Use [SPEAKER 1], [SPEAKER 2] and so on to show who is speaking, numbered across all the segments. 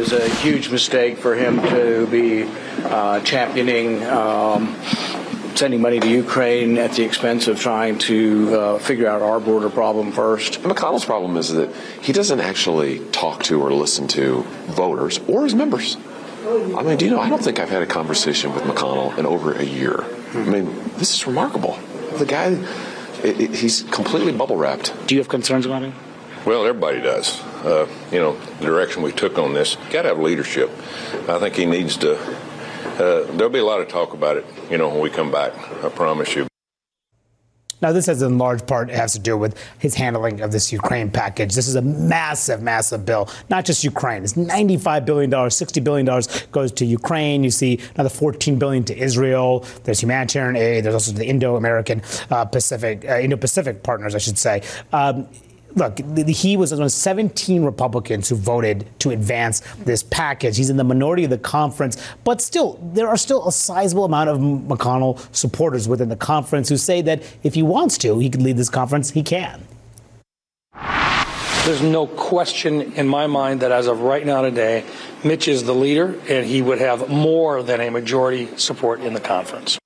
[SPEAKER 1] is a huge mistake for him to be uh, championing. Um, sending money to Ukraine at the expense of trying to uh, figure out our border problem first.
[SPEAKER 2] McConnell's problem is that he doesn't actually talk to or listen to voters or his members. I mean, do you know, I don't think I've had a conversation with McConnell in over a year. I mean, this is remarkable. The guy, it, it, he's completely bubble wrapped.
[SPEAKER 1] Do you have concerns about him?
[SPEAKER 3] Well, everybody does. Uh, you know, the direction we took on this, got to have leadership. I think he needs to. Uh, there'll be a lot of talk about it, you know, when we come back. I promise you.
[SPEAKER 4] Now, this has in large part has to do with his handling of this Ukraine package. This is a massive, massive bill. Not just Ukraine. It's $95 billion, $60 billion goes to Ukraine. You see another 14 billion to Israel. There's humanitarian aid. There's also the Indo-American uh, Pacific, uh, Indo-Pacific partners, I should say. Um, look, he was one of 17 Republicans who voted to advance this package. He's in the minority of the conference, but still, there are still a sizable amount of McConnell supporters within the conference who say that if he wants to, he could lead this conference. He can.
[SPEAKER 5] There's no question in my mind that as of right now today, Mitch is the leader, and he would have more than a majority support in the conference.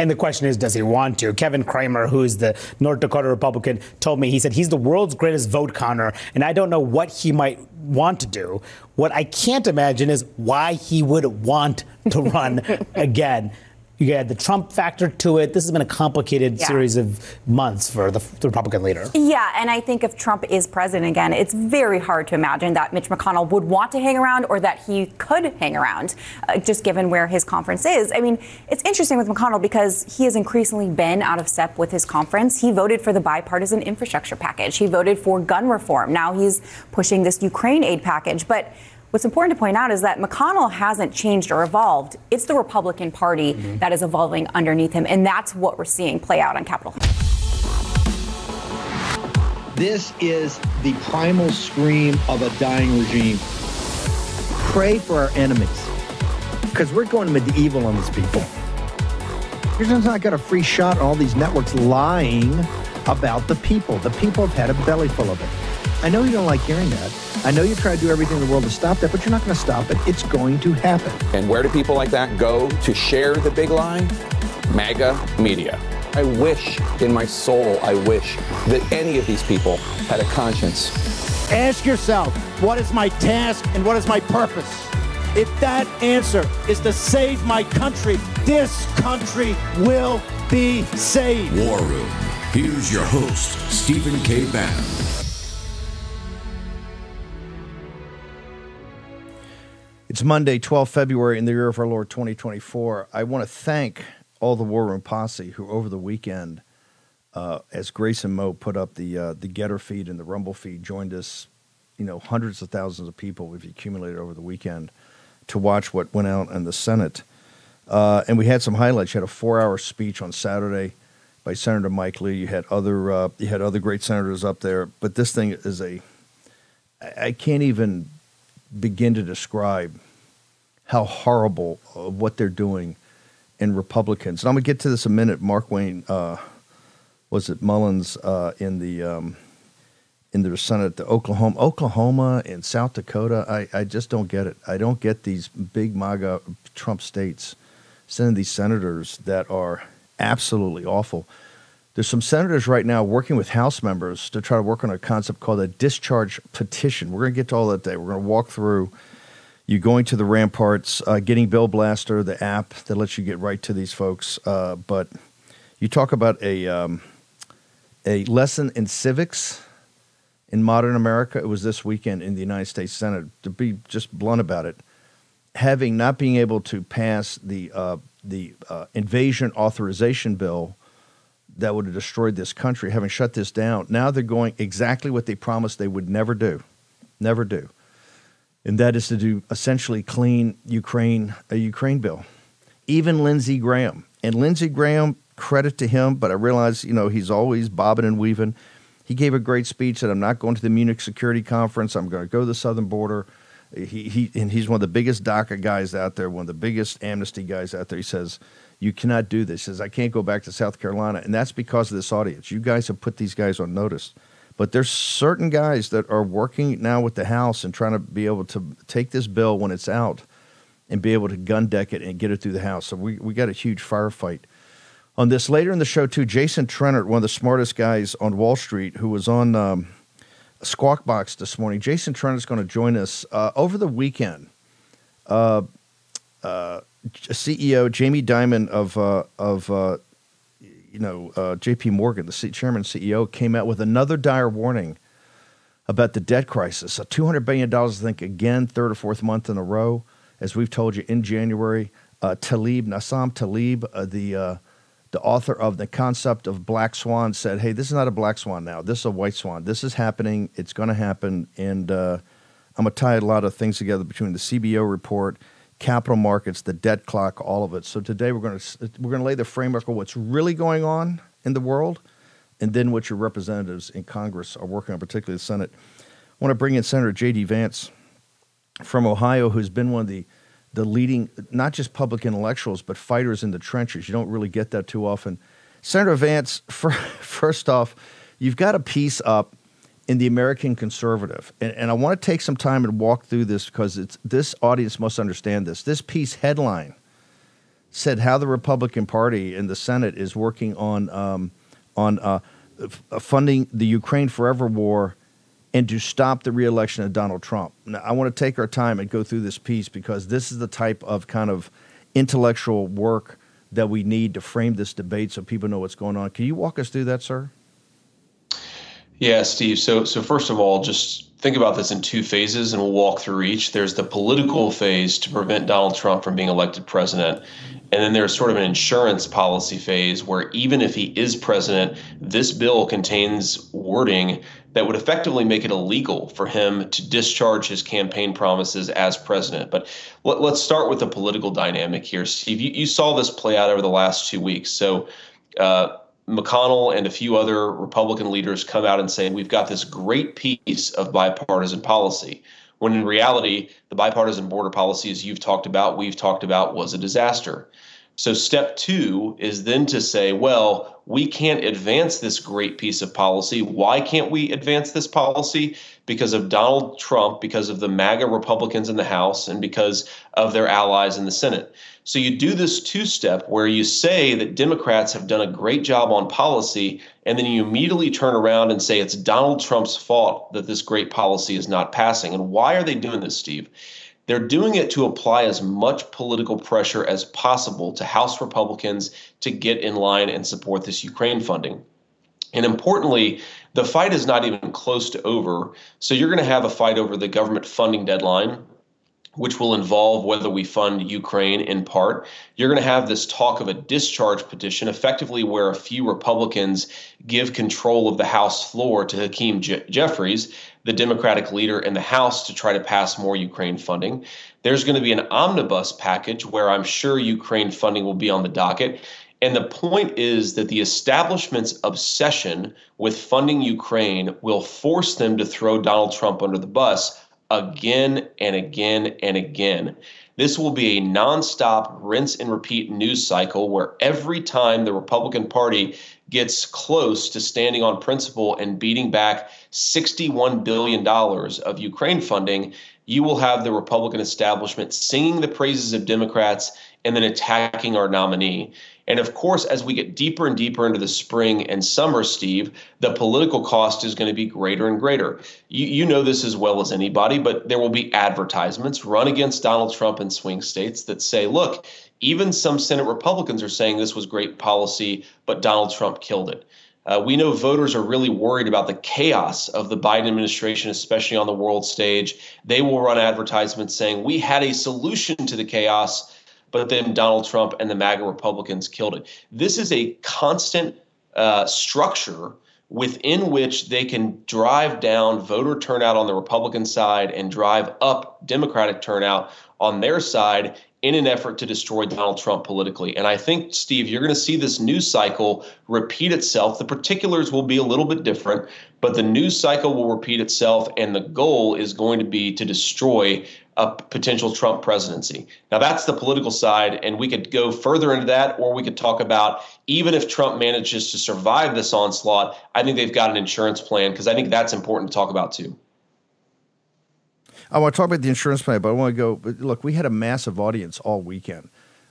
[SPEAKER 4] And the question is, does he want to? Kevin Cramer, who is the North Dakota Republican, told me, he said he's the world's greatest vote counter, and I don't know what he might want to do. What I can't imagine is why he would want to run again. You add the Trump factor to it. This has been a complicated yeah. series of months for the, the, Republican leader.
[SPEAKER 6] Yeah, and I think if Trump is president again, it's very hard to imagine that Mitch McConnell would want to hang around or that he could hang around, uh, just given where his conference is. I mean, it's interesting with McConnell because he has increasingly been out of step with his conference. He voted for the bipartisan infrastructure package, he voted for gun reform. Now he's pushing this Ukraine aid package. But What's important to point out is that McConnell hasn't changed or evolved. It's the Republican Party mm-hmm. that is evolving underneath him, and that's what we're seeing play out on Capitol Hill.
[SPEAKER 7] This is the primal scream of a dying regime. Pray for our enemies, because we're going medieval on these people. You're just not got a free shot on all these networks lying about the people. The people have had a belly full of it. I know you don't like hearing that. I know you try to do everything in the world to stop that, but you're not going to stop it. It's going to happen.
[SPEAKER 8] And where do people like that go to share the big lie? MAGA media. I wish in my soul, I wish that any of these people had a conscience.
[SPEAKER 9] Ask yourself, what is my task and what is my purpose? If that answer is to save my country, this country will be saved.
[SPEAKER 10] War Room. Here's your host, Stephen K. Bannon.
[SPEAKER 11] It's Monday, 12 February in the year of our Lord 2024. I want to thank all the War Room posse who over the weekend, uh, as Grace and Mo put up the uh, the Gettr feed and the Rumble feed, joined us. You know, hundreds of thousands of people we've accumulated over the weekend to watch what went out in the Senate. Uh, and we had some highlights. You had a four-hour speech on Saturday by Senator Mike Lee. You had other uh, you had other great senators up there, but this thing is a I can't even begin to describe how horrible uh, what they're doing in Republicans. And I'm going to get to this a minute. Markwayne, uh, was it Mullins uh, in the um, in the Senate, the Oklahoma, Oklahoma and South Dakota? I, I just don't get it. I don't get these big MAGA Trump states sending these senators that are absolutely awful. There's some senators right now working with House members to try to work on a concept called a discharge petition. We're going to get to all that today. We're going to walk through you going to the ramparts, uh, getting Bill Blaster, the app that lets you get right to these folks. Uh, but you talk about a um, a lesson in civics in modern America. It was this weekend in the United States Senate. To be just blunt about it, having not being able to pass the uh, the uh, invasion authorization bill that would have destroyed this country, having shut this down. Now they're going exactly what they promised they would never do, never do, and that is to do essentially clean Ukraine a Ukraine bill. Even Lindsey Graham and Lindsey Graham, credit to him, but I realize you know he's always bobbing and weaving. He gave a great speech that I'm not going to the Munich Security Conference. I'm going to go to the southern border. He, he and he's one of the biggest DACA guys out there, one of the biggest amnesty guys out there. He says you cannot do this. He says, I can't go back to South Carolina. And that's because of this audience. You guys have put these guys on notice. But there's certain guys that are working now with the House and trying to be able to take this bill when it's out and be able to gun deck it and get it through the House. So we, we got a huge firefight on this. Later in the show, too, Jason Trennert, one of the smartest guys on Wall Street, who was on um, Squawk Box this morning. Jason Trennert is going to join us uh, over the weekend. Uh, uh, CEO Jamie Dimon of uh, of uh, you know uh, J.P. Morgan, the C- chairman CEO, came out with another dire warning about the debt crisis. A two hundred billion dollars, I think, again, third or fourth month in a row, as we've told you in January. Taleb Nassim Taleb, the the author of the concept of black swan said, "Hey, this is not a black swan now. This is a white swan. This is happening. It's going to happen." And uh, I'm to tie a lot of things together between the CBO report, capital markets, the debt clock, all of it. So today we're going to we're going to lay the framework of what's really going on in the world, and then what your representatives in Congress are working on, particularly the Senate. I want to bring in Senator J.D. Vance from Ohio, who's been one of the the leading, not just public intellectuals, but fighters in the trenches. You don't really get that too often. Senator Vance, first off, you've got a piece up in the American Conservative, and, and I want to take some time and walk through this because it's, this audience must understand this. This piece headline said how the Republican Party in the Senate is working on um, on uh, funding the Ukraine Forever War and to stop the reelection of Donald Trump. Now, I want to take our time and go through this piece because this is the type of kind of intellectual work that we need to frame this debate so people know what's going on. Can you walk us through that, sir?
[SPEAKER 12] Yeah, Steve. So, so first of all, just think about this in two phases, and we'll walk through each. There's the political phase to prevent Donald Trump from being elected president, and then there's sort of an insurance policy phase where even if he is president, this bill contains wording that would effectively make it illegal for him to discharge his campaign promises as president. But let, us start with the political dynamic here. Steve, you, you, saw this play out over the last two weeks. So, uh, McConnell and a few other Republican leaders come out and say, We've got this great piece of bipartisan policy. When in reality, the bipartisan border policy, as you've talked about, we've talked about, was a disaster. So, step two is then to say, well, we can't advance this great piece of policy. Why can't we advance this policy? Because of Donald Trump, because of the MAGA Republicans in the House, and because of their allies in the Senate. So, you do this two step where you say that Democrats have done a great job on policy, and then you immediately turn around and say it's Donald Trump's fault that this great policy is not passing. And why are they doing this, Steve? They're doing it to apply as much political pressure as possible to House Republicans to get in line and support this Ukraine funding. And importantly, the fight is not even close to over. So you're going to have a fight over the government funding deadline, which will involve whether we fund Ukraine in part. You're going to have this talk of a discharge petition, effectively where a few Republicans give control of the House floor to Hakeem Je- Jeffries, the Democratic leader in the House to try to pass more Ukraine funding. There's going to be an omnibus package where I'm sure Ukraine funding will be on the docket. And the point is that the establishment's obsession with funding Ukraine will force them to throw Donald Trump under the bus again and again and again. This will be a nonstop rinse and repeat news cycle where every time the Republican Party gets close to standing on principle and beating back $61 billion of Ukraine funding, you will have the Republican establishment singing the praises of Democrats and then attacking our nominee. And of course, as we get deeper and deeper into the spring and summer, Steve, the political cost is going to be greater and greater. You, you know this as well as anybody, but there will be advertisements run against Donald Trump in swing states that say, look, even some Senate Republicans are saying this was great policy, but Donald Trump killed it. Uh, we know voters are really worried about the chaos of the Biden administration, especially on the world stage. They will run advertisements saying, We had a solution to the chaos, but then Donald Trump and the MAGA Republicans killed it. This is a constant uh, structure within which they can drive down voter turnout on the Republican side and drive up Democratic turnout on their side in an effort to destroy Donald Trump politically. And I think, Steve, you're going to see this news cycle repeat itself. The particulars will be a little bit different, but the news cycle will repeat itself. And the goal is going to be to destroy a potential Trump presidency. Now, that's the political side, and we could go further into that, or we could talk about even if Trump manages to survive this onslaught, I think they've got an insurance plan because I think that's important to talk about too.
[SPEAKER 11] I want to talk about the insurance plan, but I want to go. Look, we had a massive audience all weekend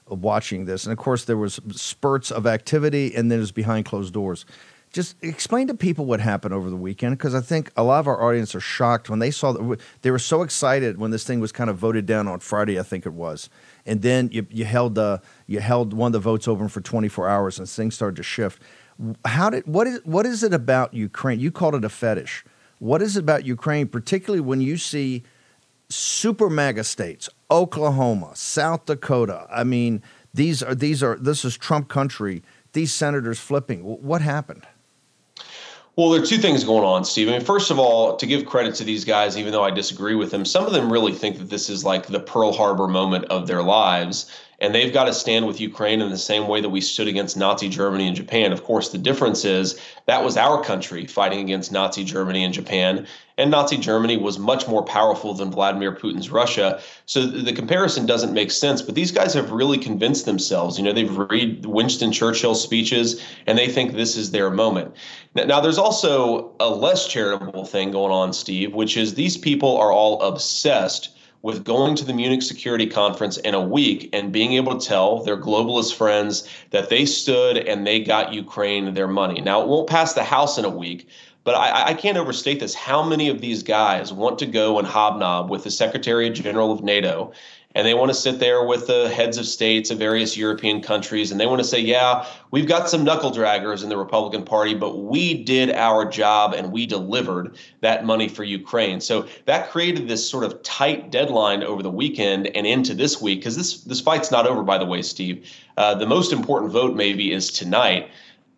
[SPEAKER 11] watching this, and of course there was spurts of activity, and then it was behind closed doors. Just explain to people what happened over the weekend, because I think a lot of our audience are shocked when they saw that they were so excited when this thing was kind of voted down on Friday, I think it was, and then you, you held uh, you held one of the votes open for 24 hours, and things started to shift. How did what is what is it about Ukraine? You called it a fetish. What is it about Ukraine, particularly when you see super mega states, Oklahoma, South Dakota. I mean, these are these are this is Trump country. These senators flipping. What happened?
[SPEAKER 12] Well, there are two things going on, Steve. I mean, first of all, to give credit to these guys, even though I disagree with them, some of them really think that this is like the Pearl Harbor moment of their lives and they've got to stand with Ukraine in the same way that we stood against Nazi Germany and Japan. Of course, the difference is that was our country fighting against Nazi Germany and Japan, and Nazi Germany was much more powerful than Vladimir Putin's Russia. So the comparison doesn't make sense. But these guys have really convinced themselves. You know, they've read Winston Churchill's speeches, and they think this is their moment. Now, now there's also a less charitable thing going on, Steve, which is these people are all obsessed with going to the Munich Security Conference in a week and being able to tell their globalist friends that they stood and they got Ukraine their money. Now, it won't pass the House in a week, but I, I, can't overstate this. How many of these guys want to go and hobnob with the Secretary General of NATO and they want to sit there with the heads of states of various European countries, and they want to say, yeah, we've got some knuckle draggers in the Republican Party, but we did our job and we delivered that money for Ukraine. So that created this sort of tight deadline over the weekend and into this week, because this this fight's not over, by the way, Steve. Uh, the most important vote maybe is tonight.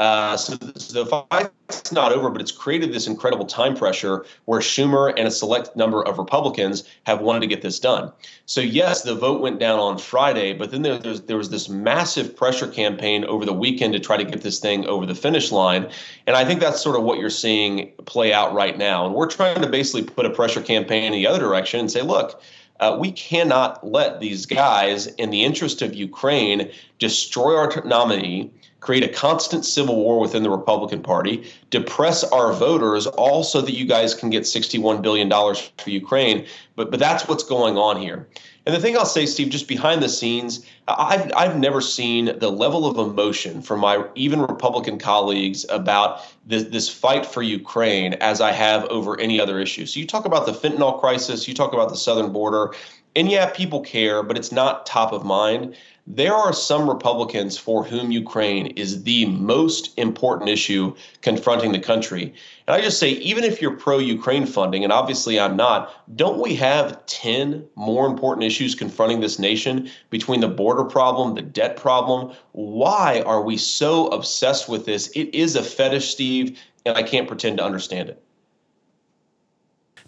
[SPEAKER 12] Uh, so, so the fight's not over, but it's created this incredible time pressure where Schumer and a select number of Republicans have wanted to get this done. So yes, the vote went down on Friday, but then there, there was this massive pressure campaign over the weekend to try to get this thing over the finish line, and I think that's sort of what you're seeing play out right now. And we're trying to basically put a pressure campaign in the other direction and say, look. Uh, we cannot let these guys, in the interest of Ukraine, destroy our nominee, create a constant civil war within the Republican Party, depress our voters, all so that you guys can get $61 billion for Ukraine. But, but that's what's going on here. And the thing I'll say, Steve, just behind the scenes, I've, I've never seen the level of emotion from my even Republican colleagues about this, this fight for Ukraine as I have over any other issue. So you talk about the fentanyl crisis, you talk about the southern border, and yeah, people care, but it's not top of mind there are some Republicans for whom Ukraine is the most important issue confronting the country. And I just say, even if you're pro Ukraine funding, and obviously I'm not, don't we have 10 more important issues confronting this nation between the border problem, the debt problem? Why are we so obsessed with this? It is a fetish, Steve, and I can't pretend to understand it.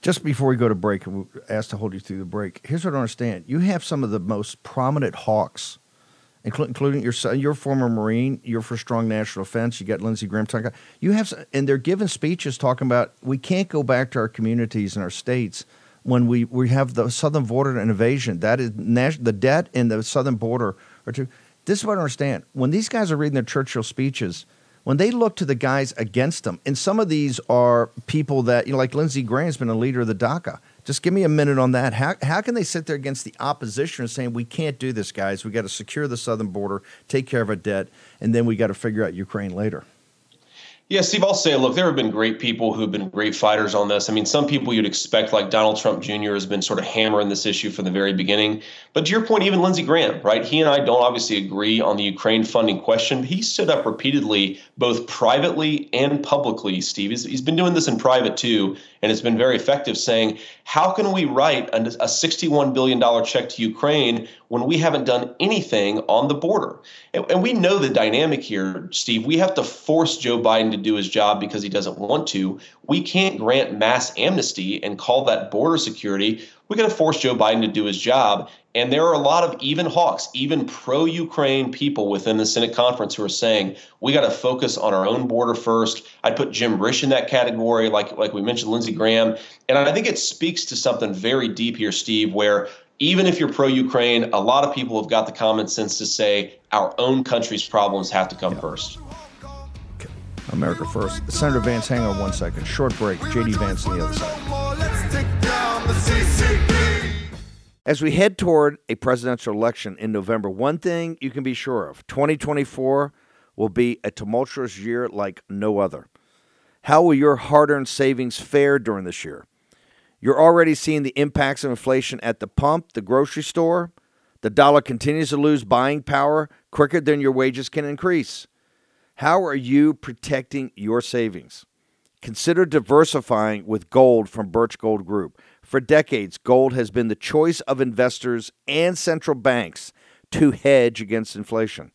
[SPEAKER 11] Just before we go to break, and we're asked to hold you through the break. Here's what I understand: you have some of the most prominent hawks including your son, your former Marine, you're for strong national defense. You got Lindsey Graham talking. You have, and they're giving speeches talking about we can't go back to our communities and our states when we, we have the southern border invasion. That is the debt in the southern border or two. This is what I understand. When these guys are reading their Churchill speeches, when they look to the guys against them, and some of these are people that you know, like Lindsey Graham's been a leader of the DACA. Just give me a minute on that. How, how can they sit there against the opposition and saying, we can't do this, guys? We got to secure the southern border, take care of our debt, and then we got to figure out Ukraine later?
[SPEAKER 12] Yeah, Steve, I'll say, look, there have been great people who've been great fighters on this. I mean, some people you'd expect, like Donald Trump Jr., has been sort of hammering this issue from the very beginning. But to your point, even Lindsey Graham, right? He and I don't obviously agree on the Ukraine funding question. But He stood up repeatedly, both privately and publicly, Steve. He's, he's been doing this in private too, and it's been very effective, saying, how can we write a, a $61 billion check to Ukraine when we haven't done anything on the border? And, and we know the dynamic here, Steve. We have to force Joe Biden to do his job because he doesn't want to. We can't grant mass amnesty and call that border security. We're going to force Joe Biden to do his job. And there are a lot of even hawks, even pro Ukraine people within the Senate conference who are saying we got to focus on our own border first. I'd put Jim Risch in that category, like, like we mentioned, Lindsey Graham. And I think it speaks to something very deep here, Steve, where even if you're pro Ukraine, a lot of people have got the common sense to say our own country's problems have to come first.
[SPEAKER 11] America first. Senator Vance, hang on one second. Short break. JD Vance on the other side. As we head toward a presidential election in November, one thing you can be sure of 2024 will be a tumultuous year like no other. How will your hard earned savings fare during this year? You're already seeing the impacts of inflation at the pump, the grocery store. The dollar continues to lose buying power quicker than your wages can increase. How are you protecting your savings? Consider diversifying with gold from Birch Gold Group. For decades, gold has been the choice of investors and central banks to hedge against inflation.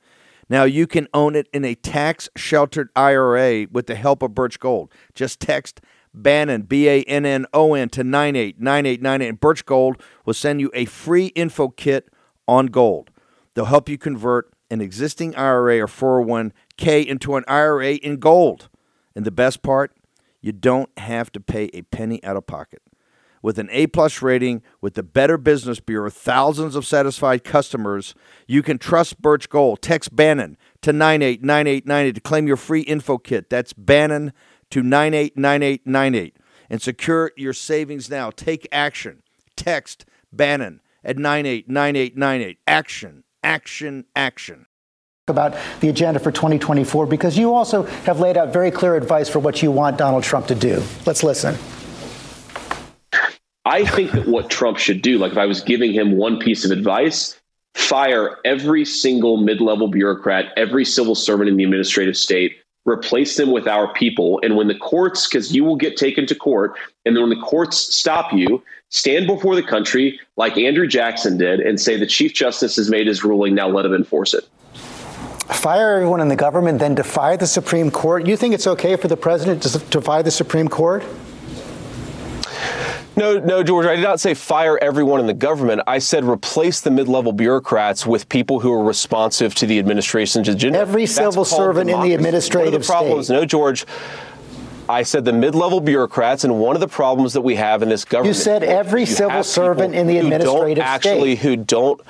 [SPEAKER 11] Now you can own it in a tax sheltered IRA with the help of Birch Gold. Just text Bannon, B A N N O N, to 989898, and Birch Gold will send you a free info kit on gold. They'll help you convert an existing IRA or 401k into an IRA in gold. And the best part, you don't have to pay a penny out of pocket. With an A plus rating with the Better Business Bureau, thousands of satisfied customers, you can trust Birch Gold. Text Bannon to 989898 to claim your free info kit. That's Bannon to 989898 and secure your savings now. Take action. Text Bannon at 989898. Action, action, action.
[SPEAKER 13] About the agenda for 2024 because you also have laid out very clear advice for what you want Donald Trump to do. Let's listen.
[SPEAKER 14] I think that what Trump should do, like if I was giving him one piece of advice, fire every single mid level bureaucrat, every civil servant in the administrative state, replace them with our people. And when the courts, because you will get taken to court, and then when the courts stop you, stand before the country like Andrew Jackson did and say the Chief Justice has made his ruling, now let him enforce it.
[SPEAKER 13] Fire everyone in the government, then defy the Supreme Court. You think it's okay for the president to defy the Supreme Court?
[SPEAKER 12] No, no, George, I did not say fire everyone in the government. I said replace the mid-level bureaucrats with people who are responsive to the administration's agenda.
[SPEAKER 13] Every civil servant democracy. in the administrative
[SPEAKER 12] one the problems,
[SPEAKER 13] state.
[SPEAKER 12] No, George. I said the mid-level bureaucrats, and one of the problems that we have in this government.
[SPEAKER 13] You said every civil servant in the administrative
[SPEAKER 12] who don't actually, who don't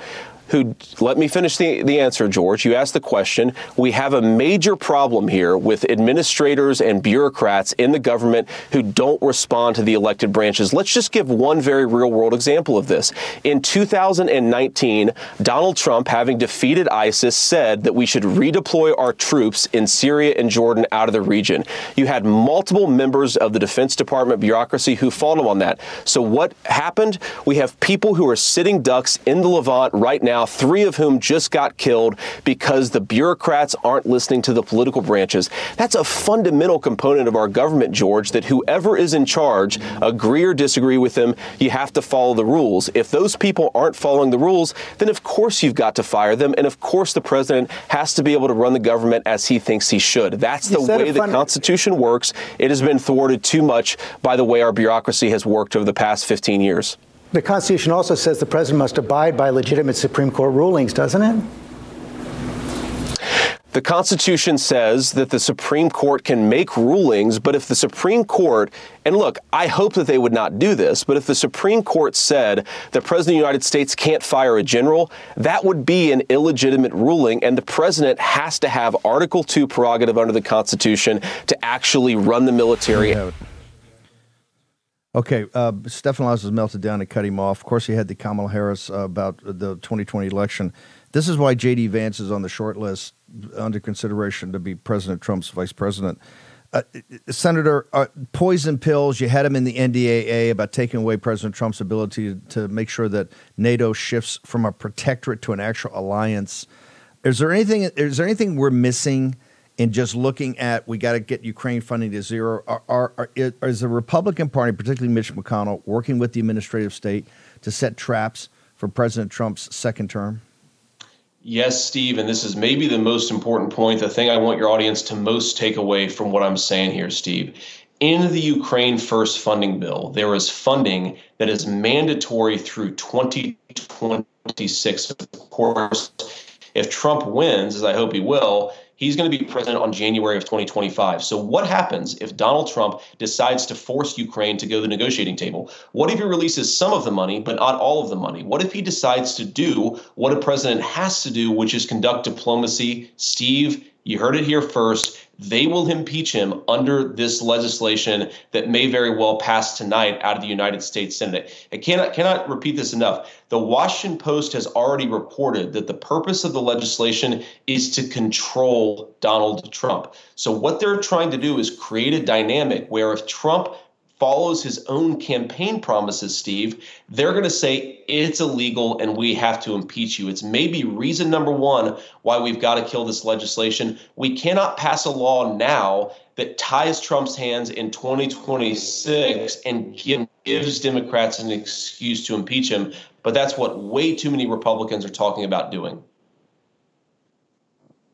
[SPEAKER 12] who let me finish the, the answer, George. You asked the question. We have a major problem here with administrators and bureaucrats in the government who don't respond to the elected branches. Let's just give one very real world example of this. In 2019, Donald Trump, having defeated ISIS, said that we should redeploy our troops in Syria and Jordan out of the region. You had multiple members of the Defense Department bureaucracy who followed on that. So what happened? We have people who are sitting ducks in the Levant right now now, three of whom just got killed because the bureaucrats aren't listening to the political branches. That's a fundamental component of our government, George, that whoever is in charge, agree or disagree with them, you have to follow the rules. If those people aren't following the rules, then of course you've got to fire them. And of course the president has to be able to run the government as he thinks he should. That's the way the Constitution works. It has been thwarted too much by the way our bureaucracy has worked over the past 15 years.
[SPEAKER 13] The Constitution also says the president must abide by legitimate Supreme Court rulings, doesn't it?
[SPEAKER 12] The Constitution says that the Supreme Court can make rulings, but if the Supreme Court, and look, I hope that they would not do this, but if the Supreme Court said the President of the United States can't fire a general, that would be an illegitimate ruling, and the President has to have Article 2 prerogative under the Constitution to actually run the military.
[SPEAKER 11] Okay, uh, Stephanopoulos has melted down and cut him off. Of course, he had the Kamala Harris uh, about the 2020 election. This is why J.D. Vance is on the short list under consideration to be President Trump's vice president. Uh, Senator, uh, poison pills, you had him in the NDAA about taking away President Trump's ability to, to make sure that NATO shifts from a protectorate to an actual alliance. Is there anything? Is there anything we're missing in just looking at we got to get Ukraine funding to zero? Are, are, are, is the Republican Party, particularly Mitch McConnell, working with the administrative state to set traps for President Trump's second term?
[SPEAKER 12] Yes, Steve, and this is maybe the most important point, the thing I want your audience to most take away from what I'm saying here, Steve. In the Ukraine First funding bill, there is funding that is mandatory through 2026. Of course, if Trump wins, as I hope he will, He's going to be president on January of 2025. So, what happens if Donald Trump decides to force Ukraine to go to the negotiating table? What if he releases some of the money, but not all of the money? What if he decides to do what a president has to do, which is conduct diplomacy? Steve, you heard it here first. They will impeach him under this legislation that may very well pass tonight out of the United States Senate. I cannot cannot repeat this enough. The Washington Post has already reported that the purpose of the legislation is to control Donald Trump. So what they're trying to do is create a dynamic where if Trump follows his own campaign promises, Steve, they're going to say it's illegal and we have to impeach you. It's maybe reason number one why we've got to kill this legislation. We cannot pass a law now that ties Trump's hands in 2026 and gives Democrats an excuse to impeach him. But that's what way too many Republicans are talking about doing.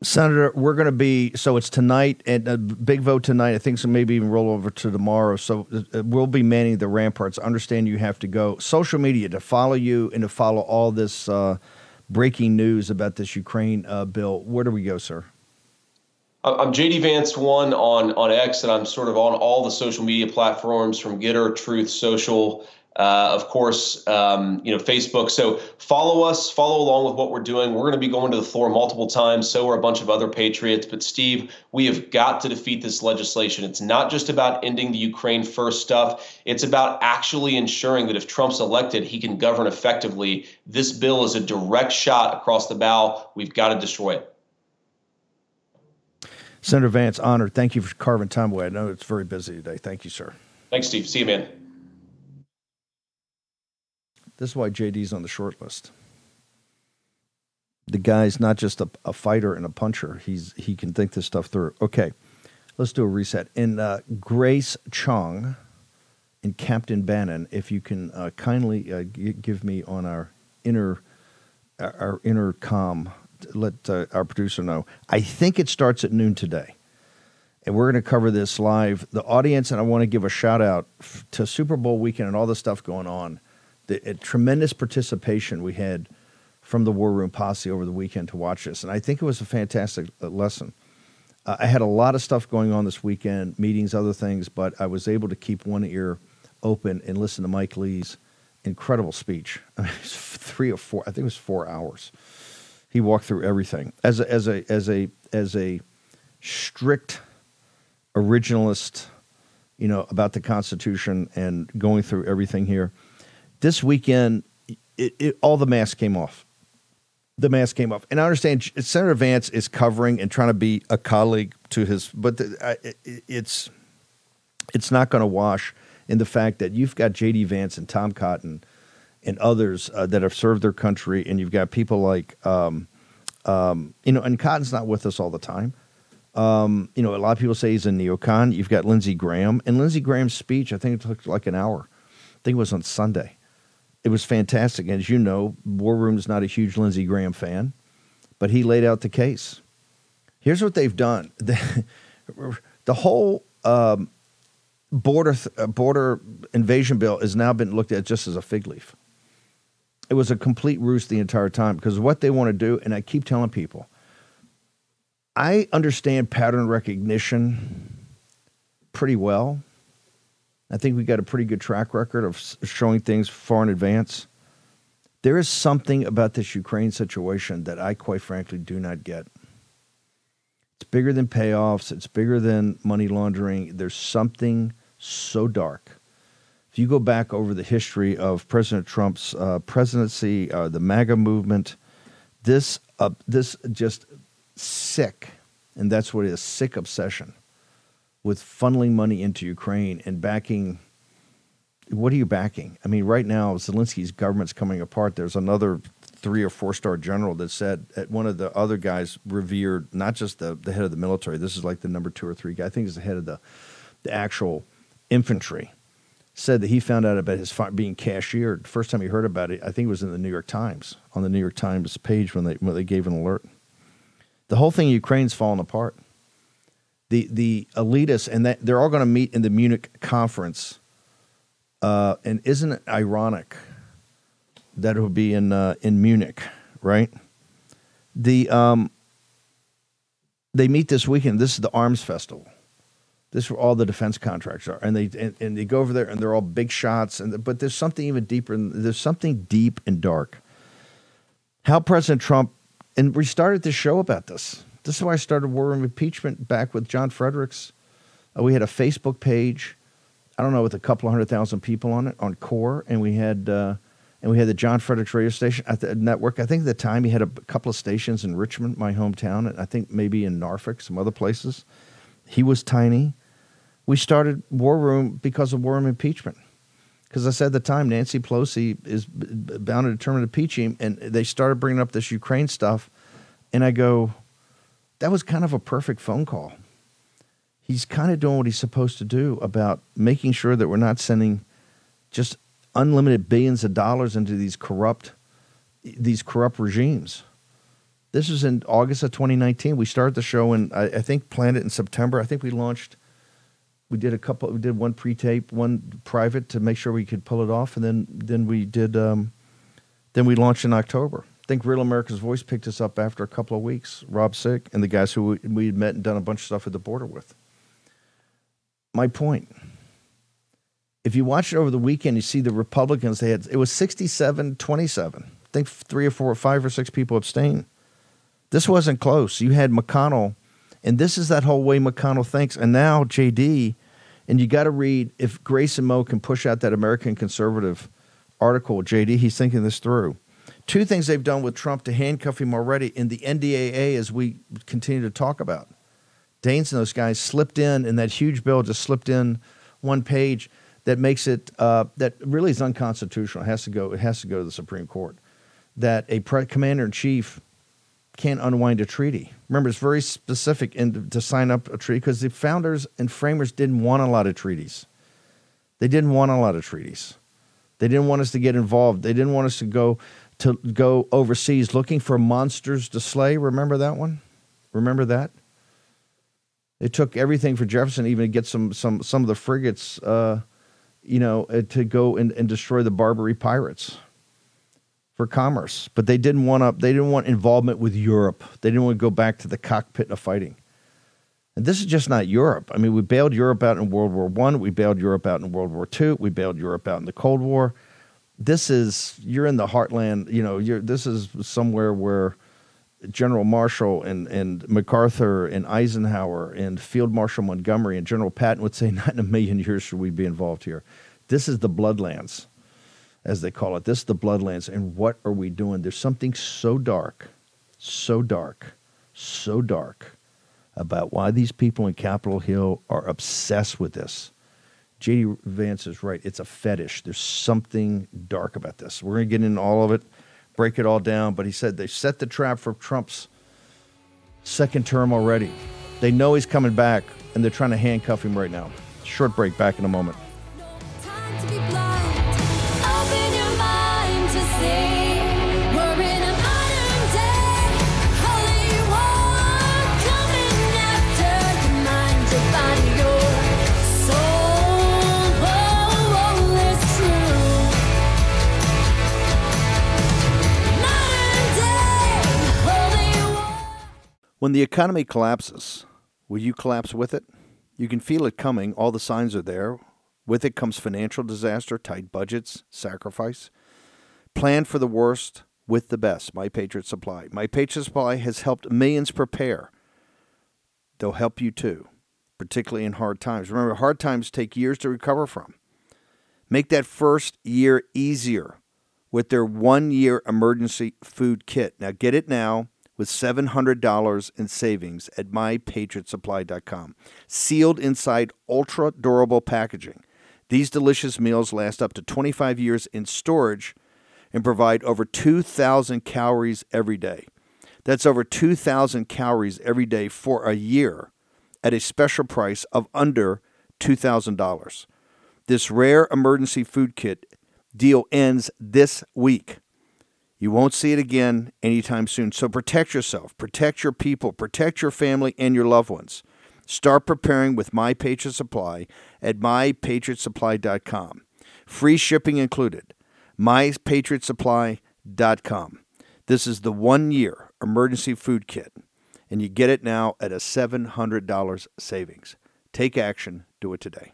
[SPEAKER 11] Senator, we're going to be so it's tonight and a big vote tonight. I think so, maybe even roll over to tomorrow. So uh, we'll be manning the ramparts. Understand you have to go. Social media to follow you and to follow all this uh, breaking news about this Ukraine uh, bill. Where do we go, sir?
[SPEAKER 12] I'm JD Vance one on on X, and I'm sort of on all the social media platforms from Gettr, Truth Social, uh, of course, um, you know, Facebook. So follow us, follow along with what we're doing. We're going to be going to the floor multiple times. So are a bunch of other patriots. But Steve, we have got to defeat this legislation. It's not just about ending the Ukraine first stuff. It's about actually ensuring that if Trump's elected, he can govern effectively. This bill is a direct shot across the bow. We've got to destroy it.
[SPEAKER 11] Senator Vance, honored. Thank you for carving time away. I know it's very busy today. Thank you, sir.
[SPEAKER 12] Thanks, Steve. See you, man.
[SPEAKER 11] This is why JD's on the short list. The guy's not just a, a fighter and a puncher. He's he can think this stuff through. Okay, let's do a reset. And uh, Grace Chong and Captain Bannon, if you can uh, kindly uh, g- give me on our inner our intercom, let uh, our producer know. I think it starts at noon today and we're going to cover this live. The audience, and I want to give a shout out to Super Bowl weekend and all the stuff going on the tremendous participation we had from the War Room Posse over the weekend to watch this. And I think it was a fantastic uh, lesson. Uh, I had a lot of stuff going on this weekend, meetings, other things, but I was able to keep one ear open and listen to Mike Lee's incredible speech. I mean, it was three or four, I think it was four hours. He walked through everything as a, as a as a as a strict originalist, you know, about the Constitution and going through everything here this weekend, it, it, all the masks came off. The mask came off, and I understand Senator Vance is covering and trying to be a colleague to his, but the, it, it's it's not going to wash in the fact that you've got J.D. Vance and Tom Cotton and others uh, that have served their country, and you've got people like, um, um, you know, and Cotton's not with us all the time. Um, you know, a lot of people say he's a neocon. You've got Lindsey Graham, and Lindsey Graham's speech, I think it took like an hour. I think it was on Sunday it was fantastic. And As you know, War Room's not a huge Lindsey Graham fan, but he laid out the case. Here's what they've done: the, the whole um, border uh, border invasion bill has now been looked at just as a fig leaf. It was a complete ruse the entire time because what they want to do, and I keep telling people, I understand pattern recognition pretty well I think we got a pretty good track record of showing things far in advance. There is something about this Ukraine situation that I, quite frankly, do not get. It's bigger than payoffs, it's bigger than money laundering. There's something so dark. If you go back over the history of President Trump's uh, presidency, uh, the MAGA movement, this, uh, this just sick, and that's what it is sick obsession with funneling money into Ukraine and backing. What are you backing? I mean, right now, Zelensky's government's coming apart. There's another three or four star general that said at one of the other guys revered not just the, the head of the military. This is like the number two or three guy. I think he's the head of the the actual infantry. Said that he found out about his being cashiered. First time he heard about it, I think it was in the New York Times on the New York Times page when they when they gave an alert. The whole thing Ukraine's falling apart the the elitists, and that they're all going to meet in the Munich conference. Uh, and isn't it ironic that it will be in uh, in Munich, right? The um, they meet this weekend. This is the arms festival. This is where all the defense contracts are, and they and, and they go over there, and they're all big shots. And but there's something even deeper. and There's something deep and dark. How President Trump, and we started this show about this. This is why I started War Room Impeachment back with John Fredericks. Uh, we had a Facebook page. I don't know, with a couple of hundred thousand people on it on Core, and we had uh, and we had the John Fredericks radio station at the network. I think at the time he had a couple of stations in Richmond, my hometown, and I think maybe in Norfolk, some other places. He was tiny. We started War Room because of War Room impeachment. Because I said at the time, Nancy Pelosi is bound and determined to impeach him, and they started bringing up this Ukraine stuff, and I go, that was kind of a perfect phone call. He's kind of doing what he's supposed to do about making sure that we're not sending just unlimited billions of dollars into these corrupt these corrupt regimes. This was in August of 2019. We started the show and I, I think planned it in September. I think we launched we did a couple we did one pre-tape one private to make sure we could pull it off and then then we did um, then we launched in october. I think real america's voice picked us up after a couple of weeks Rob Sigg and the guys who we, had met and done a bunch of stuff at the border with. My point if you watch it over the weekend you see the republicans they had it was 67 27 i think three or four five or six people abstained. This wasn't close. You had mcconnell and this is that whole way McConnell thinks. And now JD, and you got to read if Grace and Mo can push out that American conservative article, JD, he's thinking this through. Two things they've done with Trump to handcuff him already in the NDAA, as we continue to talk about. Danes and those guys slipped in, and that huge bill just slipped in one page that makes it uh, that really is unconstitutional. It has to go. It has to go to the Supreme Court. That a pre- commander in chief can't unwind a treaty. Remember, it's very specific in, to sign up a treaty because the founders and framers didn't want a lot of treaties. They didn't want a lot of treaties. They didn't want us to get involved. They didn't want us to go to go overseas looking for monsters to slay. Remember that one? Remember that? It took everything for Jefferson even to get some some some of the frigates, uh, you know, uh, to go and, and destroy the Barbary pirates for commerce, but they didn't want to. They didn't want involvement with Europe. They didn't want to go back to the cockpit of fighting. And this is just not Europe. I mean, we bailed Europe out in World War One. We bailed Europe out in World War Two. We bailed Europe out in the Cold War. This is you're in the heartland. You know, you're this is somewhere where General Marshall and and MacArthur and Eisenhower and Field Marshal Montgomery and General Patton would say, not in a million years should we be involved here. This is the bloodlands as they call it. This is the Bloodlands. And what are we doing? There's something so dark, so dark, so dark about why these people in Capitol Hill are obsessed with this. JD Vance is right. It's a fetish. There's something dark about this. We're going to get into all of it, break it all down. But he said they set the trap for Trump's second term already. They know he's coming back, and they're trying to handcuff him right now. Short break, back in a moment. When the economy collapses, will you collapse with it? You can feel it coming. All the signs are there. With it comes financial disaster, tight budgets, sacrifice. Plan for the worst with the best. My Patriot Supply. My Patriot Supply has helped millions prepare. They'll help you too, particularly in hard times. Remember, hard times take years to recover from. Make that first year easier with their one year emergency food kit. Now, get it now with $700 in savings at mypatriotsupply.com. Sealed inside ultra durable packaging. These delicious meals last up to 25 years in storage and provide over 2,000 calories every day. That's over 2,000 calories every day for a year at a special price of under $2,000. This rare emergency food kit deal ends this week. You won't see it again anytime soon. So protect yourself, protect your people, protect your family and your loved ones. Start preparing with My Patriot Supply at mypatriotsupply.com. Free shipping included. mypatriotsupply.com. This is the one year emergency food kit and you get it now at a $700 savings. Take action, do it today.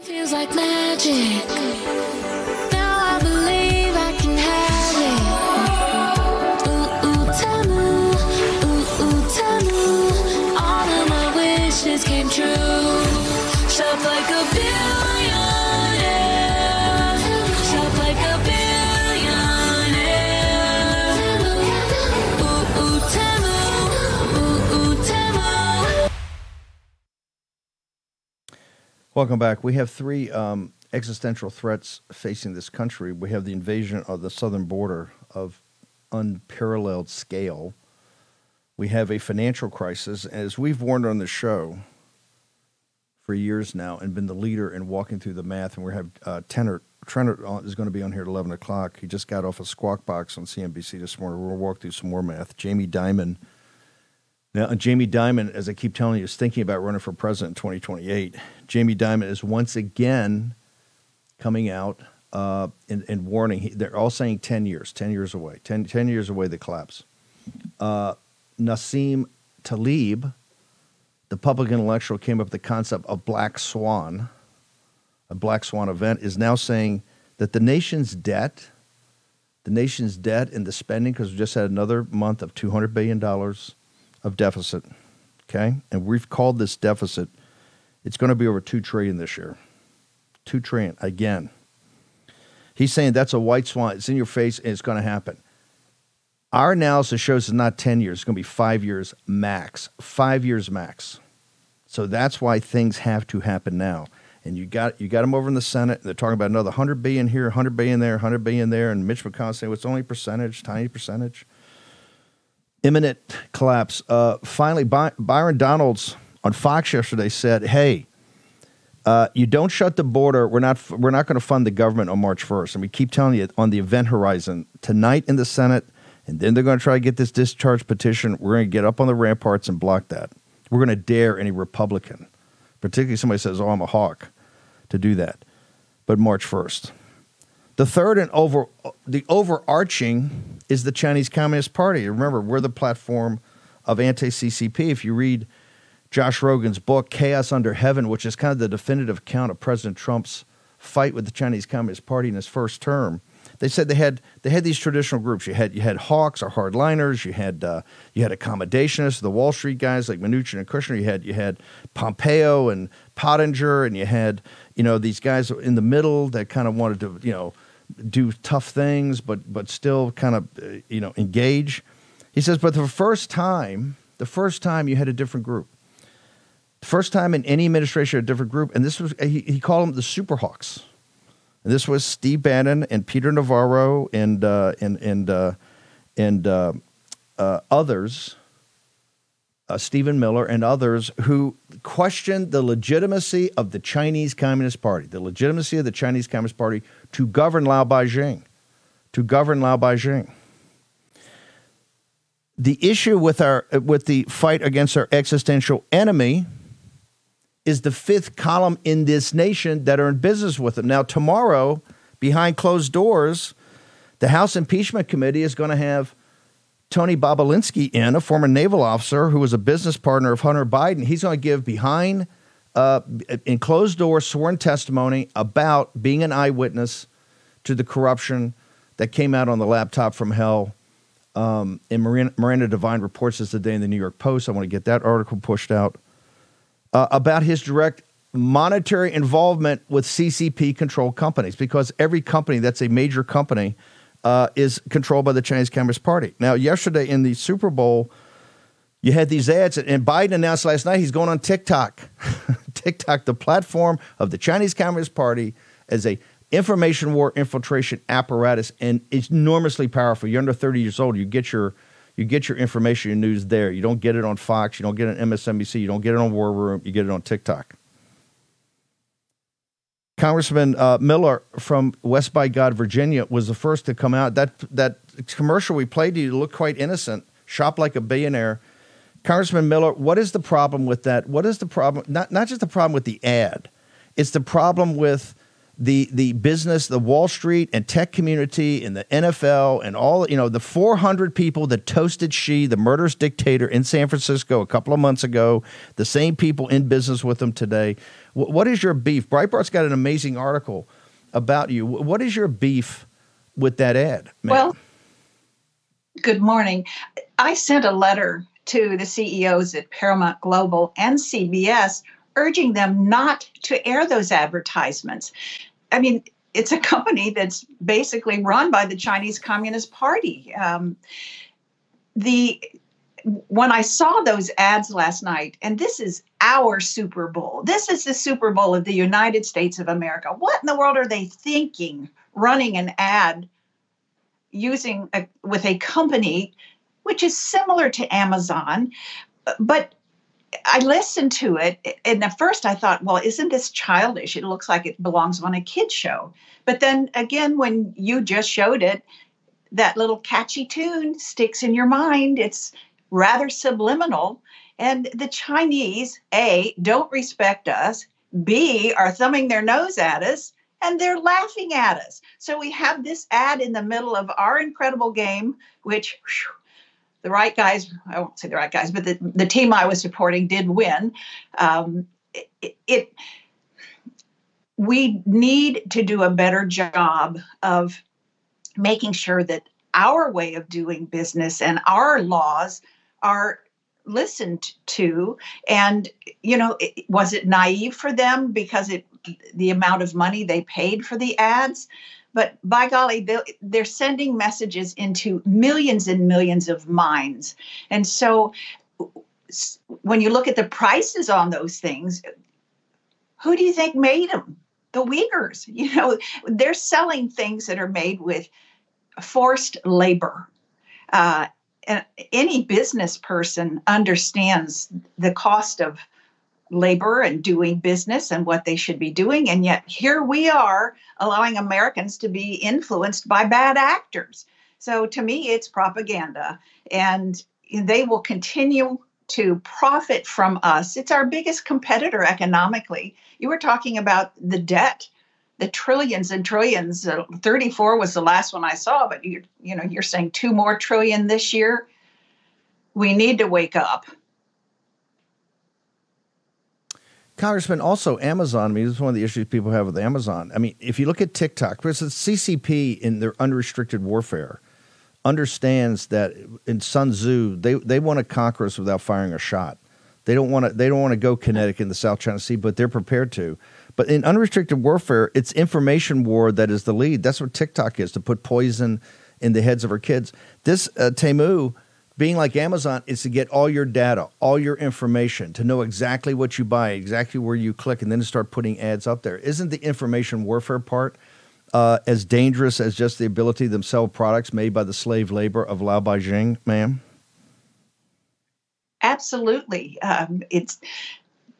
[SPEAKER 15] Feels like magic.
[SPEAKER 11] Welcome back. We have three um, existential threats facing this country. We have the invasion of the southern border of unparalleled scale. We have a financial crisis, as we've warned on the show for years now, and been the leader in walking through the math. And we have uh, Tenor Trent on- is going to be on here at eleven o'clock. He just got off a Squawk Box on CNBC this morning. We'll walk through some more math. Jamie Dimon. Now, uh, Jamie Dimon, as I keep telling you, is thinking about running for president in 2028. Jamie Dimon is once again coming out uh, and, and warning. He, they're all saying 10 years, 10 years away, 10, 10 years away, the collapse. Uh, Nassim Taleb, the public intellectual, came up with the concept of black swan, a black swan event, is now saying that the nation's debt, the nation's debt and the spending, because we just had another month of $200 billion of deficit, okay? And we've called this deficit, it's going to be over 2 trillion this year. 2 trillion again. He's saying that's a white swan. It's in your face and it's going to happen. Our analysis shows it's not 10 years, it's going to be 5 years max. 5 years max. So that's why things have to happen now. And you got you got them over in the Senate. And they're talking about another 100 billion here, 100 billion there, 100 billion there, and Mitch McConnell saying well, it's only percentage, tiny percentage. Imminent collapse. Uh, finally, By- Byron Donalds on Fox yesterday said, "Hey, uh, you don't shut the border. We're not. We're not going to fund the government on March 1st. And we keep telling you on the event horizon tonight in the Senate, and then they're going to try to get this discharge petition. We're going to get up on the ramparts and block that. We're going to dare any Republican, particularly somebody says, "Oh, I'm a hawk," to do that. But March 1st. The third and over the overarching is the Chinese Communist Party. Remember, we're the platform of anti-CCP. If you read Josh Rogin's book, Chaos Under Heaven, which is kind of the definitive account of President Trump's fight with the Chinese Communist Party in his first term. They said they had they had these traditional groups. You had you had hawks or hardliners. You had uh, you had accommodationists, the Wall Street guys like Mnuchin and Kushner. You had you had Pompeo and Pottinger, and you had you know these guys in the middle that kind of wanted to you know do tough things, but but still kind of uh, you know engage. He says, but the first time, the first time you had a different group. First time in any administration, a different group, and this was he, he called them the Superhawks. And this was Steve Bannon and Peter Navarro and uh, and and uh, and uh, uh, others, uh, Stephen Miller and others who questioned the legitimacy of the Chinese Communist Party, the legitimacy of the Chinese Communist Party to govern Lao Baixing, to govern Lao Baixing the issue with our with the fight against our existential enemy is the fifth column in this nation that are in business with them. Now tomorrow, behind closed doors, the House Impeachment Committee is going to have Tony Bobulinski in, a former naval officer who was a business partner of Hunter Biden. He's going to give behind uh, in closed doors sworn testimony about being an eyewitness to the corruption that came out on the laptop from hell um, and Miranda, Miranda Devine reports this today in the New York Post. I want to get that article pushed out uh, about his direct monetary involvement with CCP controlled companies because every company that's a major company uh, is controlled by the Chinese Communist Party. Now, yesterday in the Super Bowl, you had these ads, and Biden announced last night he's going on TikTok. TikTok, the platform of the Chinese Communist Party, as a information war infiltration apparatus, and it's enormously powerful. You're under 30 years old, you get your you get your information and news there. You don't get it on Fox, you don't get it on MSNBC, you don't get it on War Room, you get it on TikTok. Congressman uh, Miller from West by God, Virginia, was the first to come out. That that commercial we played to you looked quite innocent. Shop like a billionaire. Congressman Miller, what is the problem with that? What is the problem? Not not just the problem with the ad. It's the problem with the the business, the Wall Street and tech community, and the NFL, and all you know, the 400 people that toasted Xi, the murderous dictator, in San Francisco a couple of months ago, the same people in business with him today. Wh- what is your beef? Breitbart's got an amazing article about you. Wh- What is your beef with that ad? ma'am?
[SPEAKER 16] Well, good morning. I sent a letter to the CEOs at Paramount Global and CBS urging them not to air those advertisements. I mean, it's a company that's basically run by the Chinese Communist Party. Um, the when I saw those ads last night, and this is our Super Bowl, this is the Super Bowl of the United States of America. What in the world are they thinking running an ad using a, with a company which is similar to Amazon, but I listened to it, and at first I thought, well, isn't this childish? It looks like it belongs on a kid show. But then again, when you just showed it, that little catchy tune sticks in your mind. It's rather subliminal. And the Chinese, A, don't respect us, B, are thumbing their nose at us, and they're laughing at us. So we have this ad in the middle of our incredible game, which whew, the right guys, I won't say the right guys, but the, the team I was supporting did win. Um, it, it we need to do a better job of making sure that our way of doing business and our laws are listened to and you know it, was it naive for them because it the amount of money they paid for the ads but by golly they're, sending messages into millions and millions of minds. And so when you look at the prices on those things who do you think made them? The uyghurs. You know they're selling things that are made with forced labor. Uh, and any business person understands the cost of labor and doing business and what they should be doing. And yet here we are allowing Americans to be influenced by bad actors. So to me, it's propaganda. And they will continue to profit from us. It's our biggest competitor economically. You were talking about the debt, the trillions and trillions. Uh, 34 was the last one I saw, but you you know, you're saying 2 more trillion this year. We need to wake up.
[SPEAKER 11] Congressman, also Amazon. I mean, this is one of the issues people have with Amazon. I mean, if you look at TikTok, because the CCP in their unrestricted warfare understands that in Sun Tzu, they, they want to conquer us without firing a shot. They don't want to. They don't want to go kinetic in the South China Sea, but they're prepared to. But in unrestricted warfare, it's information war that is the lead. That's what TikTok is to put poison in the heads of our kids. This uh, Temu being like Amazon is to get all your data, all your information, to know exactly what you buy, exactly where you click, and then to start putting ads up there. Isn't the information warfare part uh, as dangerous as just the ability to sell products made by the slave labor of Lao Baixing, ma'am?
[SPEAKER 16] Absolutely. Um, it's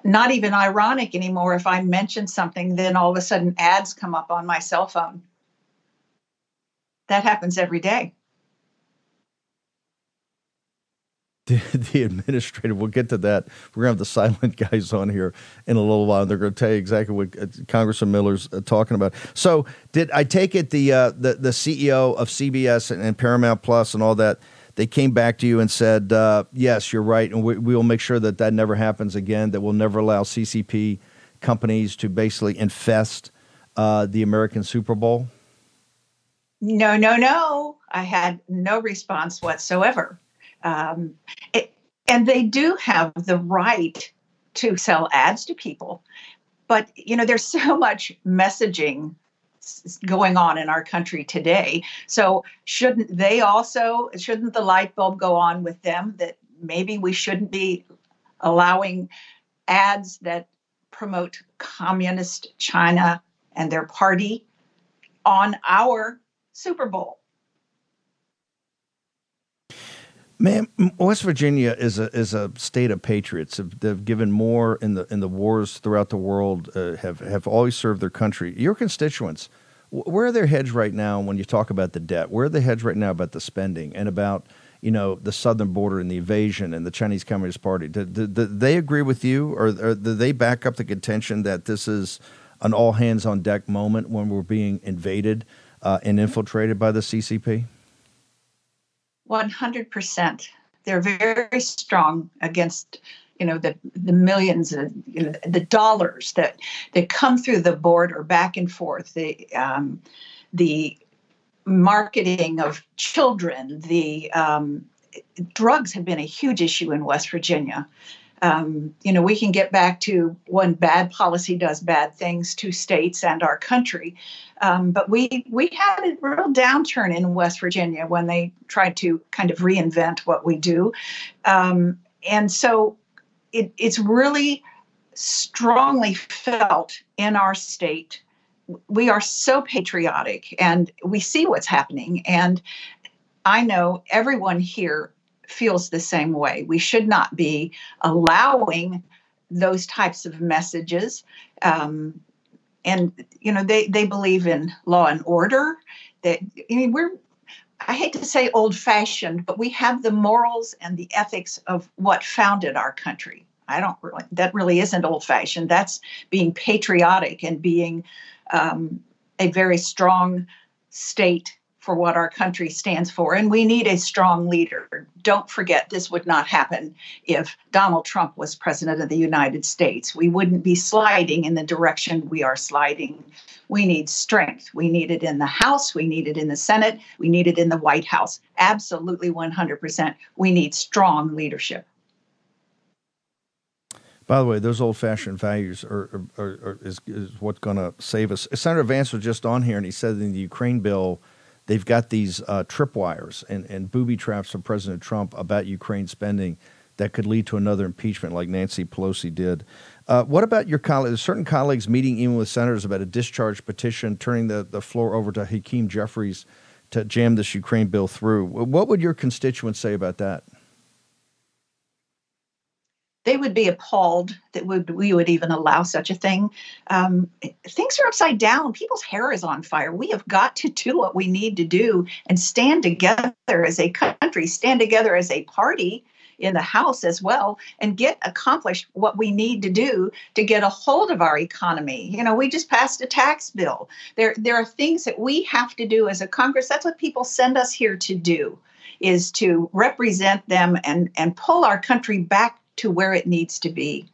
[SPEAKER 16] not even ironic anymore if I mention something, then all of a sudden ads come up on my cell phone. That happens every day.
[SPEAKER 11] The, the administrative. We'll get to that. We're gonna have the silent guys on here in a little while. and They're going to tell you exactly what uh, Congressman Miller's uh, talking about. So, did I take it the uh, the the CEO of CBS and, and Paramount Plus and all that? They came back to you and said, uh, "Yes, you're right, and we, we will make sure that that never happens again. That we'll never allow CCP companies to basically infest uh, the American Super Bowl."
[SPEAKER 16] No, no, no. I had no response whatsoever. Um, it, and they do have the right to sell ads to people. But, you know, there's so much messaging going on in our country today. So, shouldn't they also, shouldn't the light bulb go on with them that maybe we shouldn't be allowing ads that promote communist China and their party on our Super Bowl?
[SPEAKER 11] Man, West Virginia is a is a state of patriots. They've given more in the in the wars throughout the world. Uh, have have always served their country. Your constituents, where are their heads right now when you talk about the debt? Where are their heads right now about the spending and about you know the southern border and the invasion and the Chinese Communist Party? Do, do, do they agree with you, or, or do they back up the contention that this is an all hands on deck moment when we're being invaded uh, and infiltrated by the CCP?
[SPEAKER 16] 100%. They're very strong against you know the the millions of you know, the dollars that that come through the border back and forth the um, the marketing of children the um, drugs have been a huge issue in West Virginia um, you know we can get back to when bad policy does bad things to states and our country um, but we we had a real downturn in West Virginia when they tried to kind of reinvent what we do um, and so it, it's really strongly felt in our state. We are so patriotic and we see what's happening. And I know everyone here feels the same way. We should not be allowing those types of messages. Um, and you know they they believe in law and order. That I mean we're I hate to say old fashioned, but we have the morals and the ethics of what founded our country. I don't really, that really isn't old fashioned. That's being patriotic and being um, a very strong state for what our country stands for. And we need a strong leader. Don't forget, this would not happen if Donald Trump was president of the United States. We wouldn't be sliding in the direction we are sliding. We need strength. We need it in the House. We need it in the Senate. We need it in the White House. Absolutely 100%. We need strong leadership.
[SPEAKER 11] By the way, those old-fashioned values are, are, are is, is what's going to save us. Senator Vance was just on here, and he said in the Ukraine bill, they've got these uh, tripwires and, and booby traps from President Trump about Ukraine spending that could lead to another impeachment, like Nancy Pelosi did. Uh, what about your colleagues? Certain colleagues meeting even with senators about a discharge petition, turning the, the floor over to Hakeem Jeffries to jam this Ukraine bill through. What would your constituents say about that?
[SPEAKER 16] They would be appalled that would we would even allow such a thing. Um, things are upside down. People's hair is on fire. We have got to do what we need to do and stand together as a country, stand together as a party in the House as well, and get accomplished what we need to do to get a hold of our economy. You know, we just passed a tax bill. There, there are things that we have to do as a Congress. That's what people send us here to do, is to represent them and and pull our country back to where it needs to be.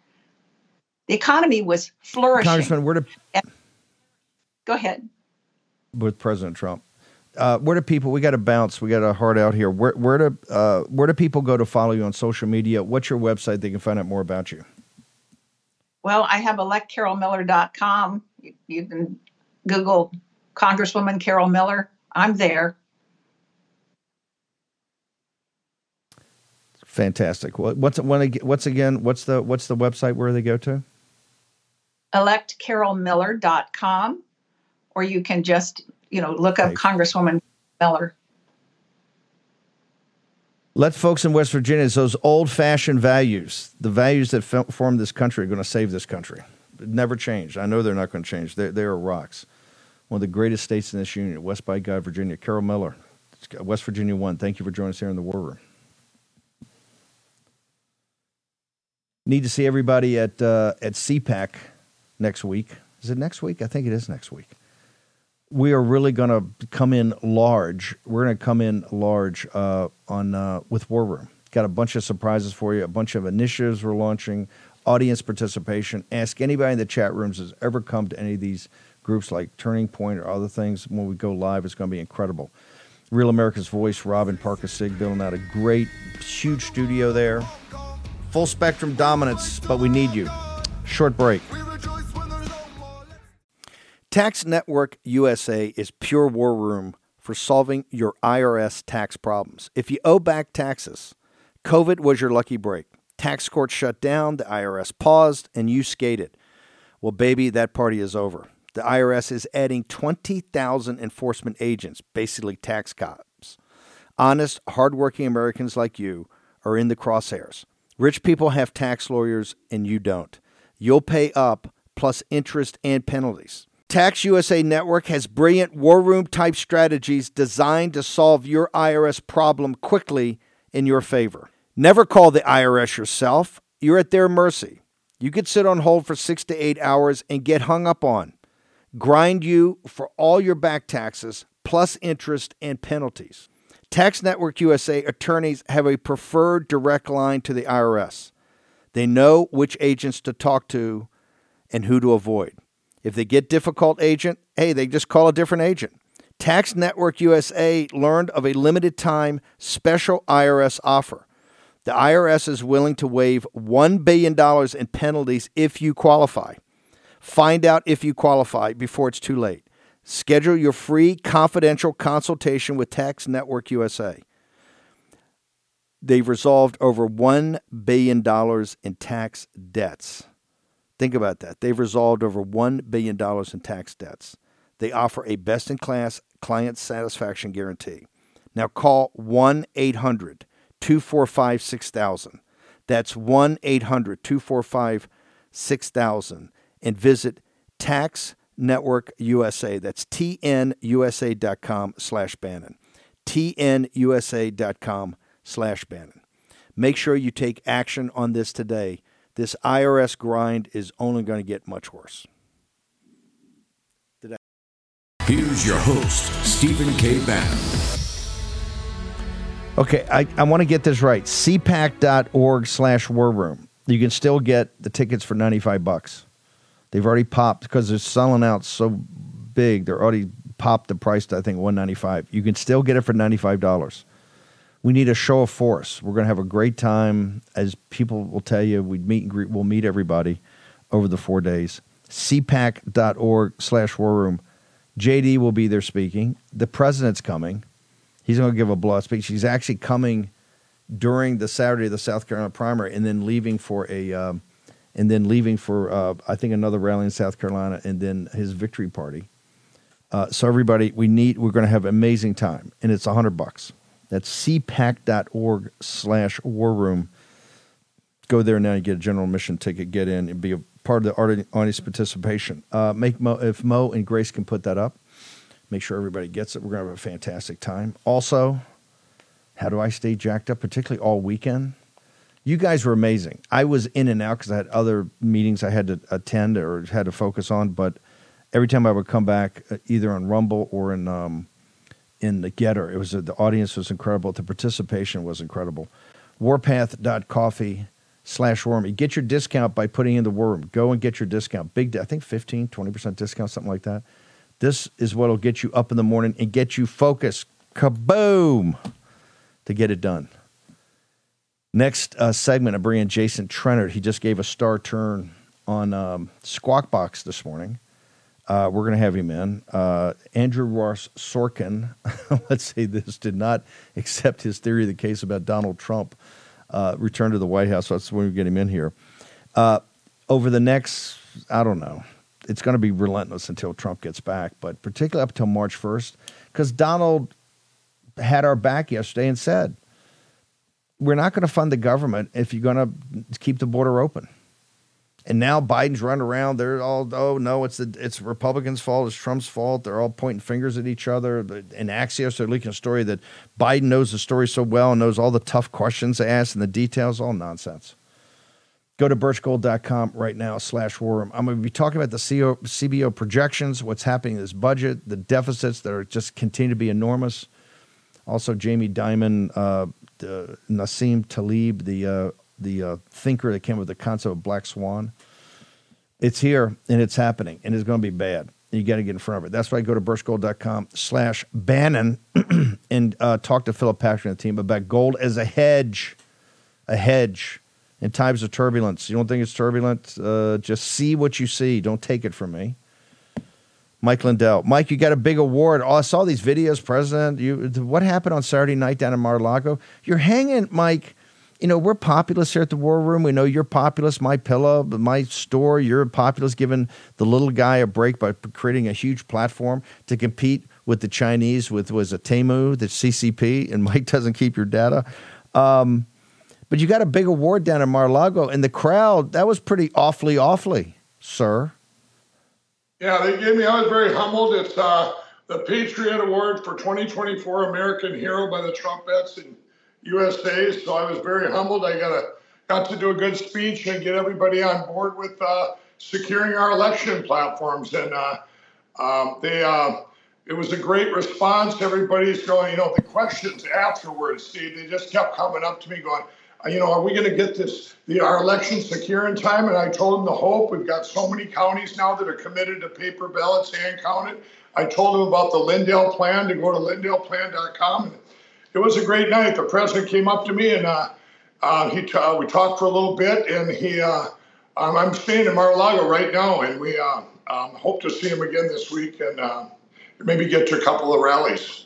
[SPEAKER 16] The economy was flourishing.
[SPEAKER 11] Congressman, where do
[SPEAKER 16] go ahead
[SPEAKER 11] with President Trump? Uh, where do people? We got to bounce. We got a heart out here. Where where do uh, where do people go to follow you on social media? What's your website? They can find out more about you.
[SPEAKER 16] Well, I have electcarolmiller.com. You, you can Google Congresswoman Carol Miller. I'm there.
[SPEAKER 11] Fantastic. What's what's again? What's the what's the website where they go to?
[SPEAKER 16] electcarolmiller.com or you can just, you know, look up Congresswoman Miller.
[SPEAKER 11] Let folks in West Virginia, it's those old fashioned values, the values that form this country, are going to save this country. It never changed. I know they're not going to change. They're, they are rocks. One of the greatest states in this union, West by God, Virginia. Carol Miller, West Virginia 1. Thank you for joining us here in the War Room. Need to see everybody at uh, at CPAC next week. Is it next week? I think it is next week. We are really going to come in large. We're going to come in large uh, on uh, with War Room. Got a bunch of surprises for you. A bunch of initiatives we're launching. Audience participation. Ask anybody in the chat rooms has ever come to any of these groups like Turning Point or other things. When we go live, it's going to be incredible. Real America's Voice, Robin Parker Sigg building out a great, huge studio there. Full spectrum dominance, but we need you. Short break. Tax Network USA is pure war room for solving your IRS tax problems. If you owe back taxes, COVID was your lucky break. Tax court shut down, the IRS paused, and you skated. Well, baby, that party is over. The IRS is adding 20,000 enforcement agents, basically tax cops. Honest, hardworking Americans like you are in the crosshairs. Rich people have tax lawyers and you don't. You'll pay up plus interest and penalties. Tax USA Network has brilliant war room type strategies designed to solve your IRS problem quickly in your favor. Never call the IRS yourself, you're at their mercy. You could sit on hold for six to eight hours and get hung up on. grind you for all your back taxes plus interest and penalties. Tax Network USA attorneys have a preferred direct line to the IRS. They know which agents to talk to and who to avoid. If they get difficult agent, hey, they just call a different agent. Tax Network USA learned of a limited time special IRS offer. The IRS is willing to waive $1 billion in penalties if you qualify. Find out if you qualify before it's too late. Schedule your free confidential consultation with Tax Network USA. They've resolved over $1 billion in tax debts. Think about that. They've resolved over $1 billion in tax debts. They offer a best in class client satisfaction guarantee. Now call 1 800 245 6000. That's 1 800 245 6000 and visit Tax Network USA. That's tnusa.com slash Bannon. tnusa.com slash Bannon. Make sure you take action on this today. This IRS grind is only going to get much worse. Today.
[SPEAKER 10] Here's your host, Stephen K. Bannon.
[SPEAKER 11] Okay, I, I want to get this right. cpac.org slash war room. You can still get the tickets for 95 bucks. They've already popped because they're selling out so big. They're already popped the price to, I think, 195 You can still get it for $95. We need a show of force. We're going to have a great time. As people will tell you, we meet and greet, we'll meet everybody over the four days. cpac.org slash war room. JD will be there speaking. The president's coming. He's going to give a blowout speech. He's actually coming during the Saturday of the South Carolina primary, and then leaving for a, um, and then leaving for uh, I think another rally in South Carolina, and then his victory party. Uh, so everybody, we need. We're going to have amazing time, and it's a hundred bucks. That's cpac.org slash war room. Go there now. and get a general admission ticket. Get in and be a part of the audi- audience participation. Uh, make Mo, if Mo and Grace can put that up. Make sure everybody gets it. We're going to have a fantastic time. Also, how do I stay jacked up, particularly all weekend? You guys were amazing. I was in and out because I had other meetings I had to attend or had to focus on. But every time I would come back, uh, either on Rumble or in um, in the Gettr, it was uh, the audience was incredible. The participation was incredible. Warpath.coffee slash wormy. Get your discount by putting in the worm. Go and get your discount. Big, I think 15, 20% discount, something like that. This is what will get you up in the morning and get you focused. Kaboom! To get it done. Next uh, segment, I bring in Jason Trennert. He just gave a star turn on um, Squawk Box this morning. Uh, we're going to have him in. Uh, Andrew Ross Sorkin, let's say this, did not accept his theory of the case about Donald Trump uh, return to the White House. That's when we get him in here. Uh, over the next, I don't know, it's going to be relentless until Trump gets back, but particularly up until March 1st, because Donald had our back yesterday and said, we're not going to fund the government if you're going to keep the border open. And now Biden's running around. They're all, oh no, it's the it's Republicans' fault. It's Trump's fault. They're all pointing fingers at each other. In Axios, they're leaking a story that Biden knows the story so well and knows all the tough questions they ask and the details. All nonsense. Go to birchgold.com right now slash war room. I'm going to be talking about the CO, CBO projections, what's happening in this budget, the deficits that are just continue to be enormous. Also, Jamie Dimon, uh, the Nassim Taleb, the uh, the uh, thinker that came with the concept of black swan. It's here and it's happening and it's going to be bad. You got to get in front of it. That's why I go to birchgold.com slash Bannon and uh, talk to Philip Patrick and the team about gold as a hedge, a hedge in times of turbulence. You don't think it's turbulent? Uh, just see what you see. Don't take it from me. Mike Lindell. Mike, you got a big award. Oh, I saw these videos, President. You, what happened on Saturday night down in Mar-a-Lago? You're hanging, Mike. You know, we're populous here at the War Room. We know you're populous. My pillow, my store, you're populous, giving the little guy a break by creating a huge platform to compete with the Chinese, with was a Temu, the CCP, and Mike doesn't keep your data. Um, but you got a big award down in Mar-a-Lago, and the crowd, that was pretty awfully, awfully, sir.
[SPEAKER 17] Yeah, they gave me, I was very humbled. It's uh, the Patriot Award for 2024 American Hero by the Trump vets in USA. So I was very humbled. I got, a, got to do a good speech and get everybody on board with uh, securing our election platforms. And uh, Um, they, uh, it was a great response. Everybody's going, you know, the questions afterwards, Steve, they just kept coming up to me going, you know, are we going to get this, the, our election secure in time? And I told him the hope. We've got so many counties now that are committed to paper ballots hand counted. I told him about the Lindell plan to go to lindellplan.com. It was a great night. The president came up to me and uh, uh, he t- uh, we talked for a little bit, and he uh, um, I'm staying in Mar-a-Lago right now, and we uh, um, hope to see him again this week and uh, maybe get to a couple of rallies.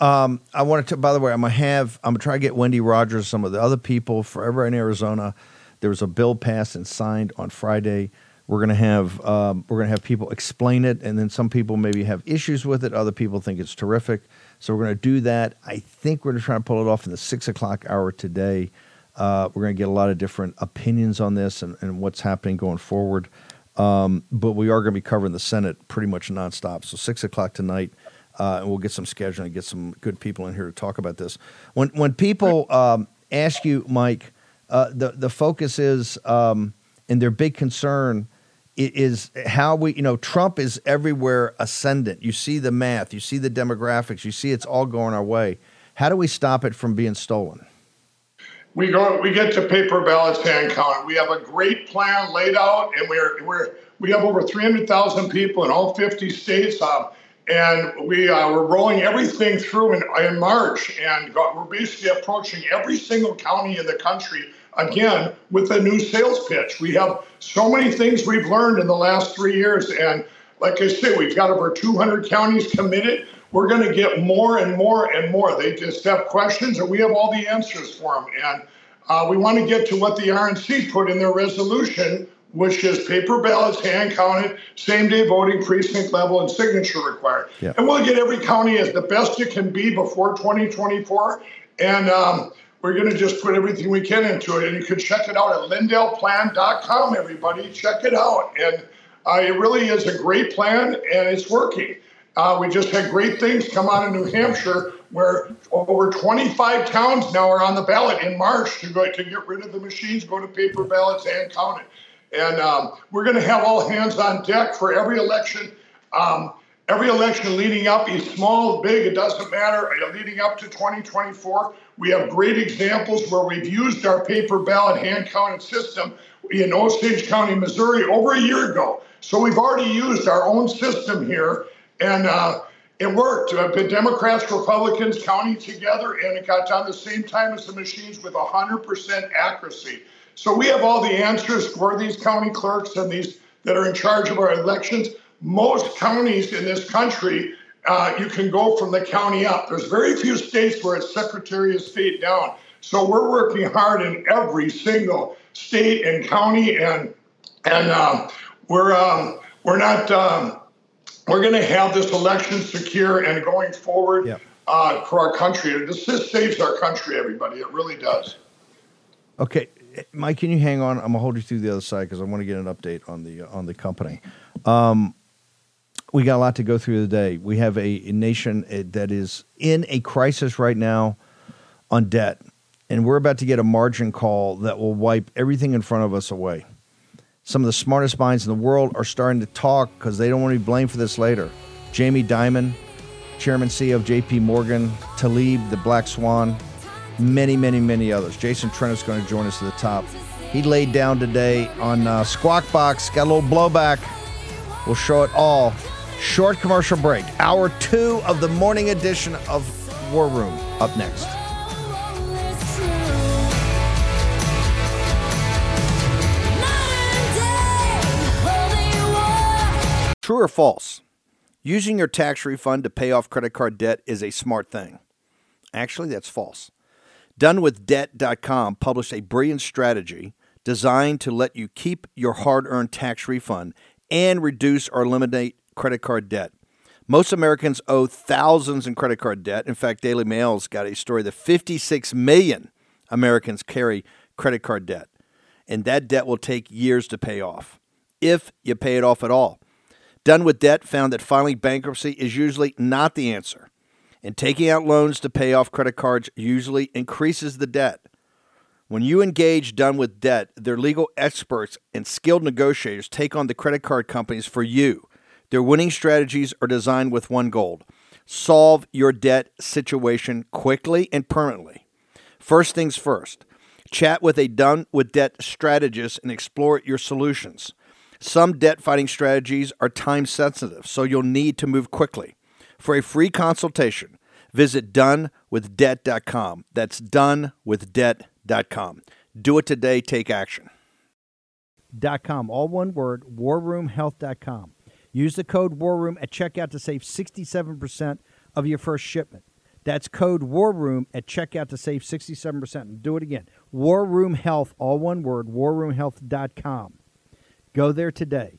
[SPEAKER 11] Um, I wanted to. By the way, I'm gonna have. I'm gonna try to get Wendy Rogers, some of the other people, forever in Arizona. There was a bill passed and signed on Friday. We're gonna have. Um, we're gonna have people explain it, and then some people maybe have issues with it. Other people think it's terrific. So we're gonna do that. I think we're gonna try to pull it off in the six o'clock hour today. Uh, we're gonna get a lot of different opinions on this and, and what's happening going forward. Um, but we are going to be covering the Senate pretty much nonstop. So six o'clock tonight, uh, and we'll get some scheduling, get some good people in here to talk about this. When when people um, ask you, Mike, uh, the the focus is um, and their big concern is how we, you know, Trump is everywhere ascendant. You see the math, you see the demographics, you see it's all going our way. How do we stop it from being stolen?
[SPEAKER 17] We go. We get to paper ballots hand count. We have a great plan laid out, and we're we're we have over 300,000 people in all 50 states. Um, and we uh, we're rolling everything through in, in March, and got, we're basically approaching every single county in the country again with a new sales pitch. We have so many things we've learned in the last three years, and like I said, we've got over 200 counties committed. We're going to get more and more and more. They just have questions, and we have all the answers for them. And uh, we want to get to what the RNC put in their resolution, which is paper ballots, hand counted, same day voting, precinct level, and signature required.
[SPEAKER 11] Yeah.
[SPEAKER 17] And we'll get every county as the best it can be before 2024. And um, we're going to just put everything we can into it. And you can check it out at lindellplan.com, everybody. Check it out. And uh, it really is a great plan, and it's working. Uh, we just had great things come out of New Hampshire, where over 25 towns now are on the ballot in March to go to get rid of the machines, go to paper ballots, and count it. And um, we're going to have all hands on deck for every election. Um, every election leading up, is small, big, it doesn't matter. uh, Leading up to 2024, we have great examples where we've used our paper ballot hand counted system in Osage County, Missouri, over a year ago. So we've already used our own system here, and uh, it worked. The Democrats, Republicans counting together, and it got done the same time as the machines with 100% accuracy. So we have all the answers for these county clerks and these that are in charge of our elections. Most counties in this country, uh, you can go from the county up. There's very few states where it's Secretary of State down. So we're working hard in every single state and county, and and um, we're um, we're not um, we're going to have this election secure and going forward uh, for our country. This, this saves our country, everybody. It really does.
[SPEAKER 11] Okay, Mike, can you hang on? I'm gonna hold you through the other side because I want to get an update on the on the company. Um, we got a lot to go through today. We have a, a nation uh, that is in a crisis right now on debt, and we're about to get a margin call that will wipe everything in front of us away. Some of the smartest minds in the world are starting to talk because they don't want to be blamed for this later. Jamie Dimon, Chairman CEO of JP Morgan, Taleb, the Black Swan, many, many, many others. Jason Trennert is going to join us at the top. He laid down today on uh, Squawk Box, got a little blowback. We'll show it all. Short commercial break. Hour two of the morning edition of War Room up next. True or false? Using your tax refund to pay off credit card debt is a smart thing. Actually, that's false. DoneWithDebt.com published a brilliant strategy designed to let you keep your hard earned tax refund and reduce or eliminate credit card debt. Most Americans owe thousands in credit card debt. In fact, Daily Mail's got a story that 56 million Americans carry credit card debt, and that debt will take years to pay off, if you pay it off at all. Done with Debt found that filing bankruptcy is usually not the answer, and taking out loans to pay off credit cards usually increases the debt. When you engage Done with Debt, their legal experts and skilled negotiators take on the credit card companies for you. Their winning strategies are designed with one goal solve your debt situation quickly and permanently. First things first, chat with a Done with Debt strategist and explore your solutions. Some debt fighting strategies are time sensitive, so you'll need to move quickly. For a free consultation, visit donewithdebt.com. That's donewithdebt.com. Do it today, take action. Dot com, all one word, warroomhealth.com. Use the code WARROOM at checkout to save 67% of your first shipment. That's code WARROOM at checkout to save 67%. And do it again. War Room Health, all one word, warroomhealth.com. Go there today.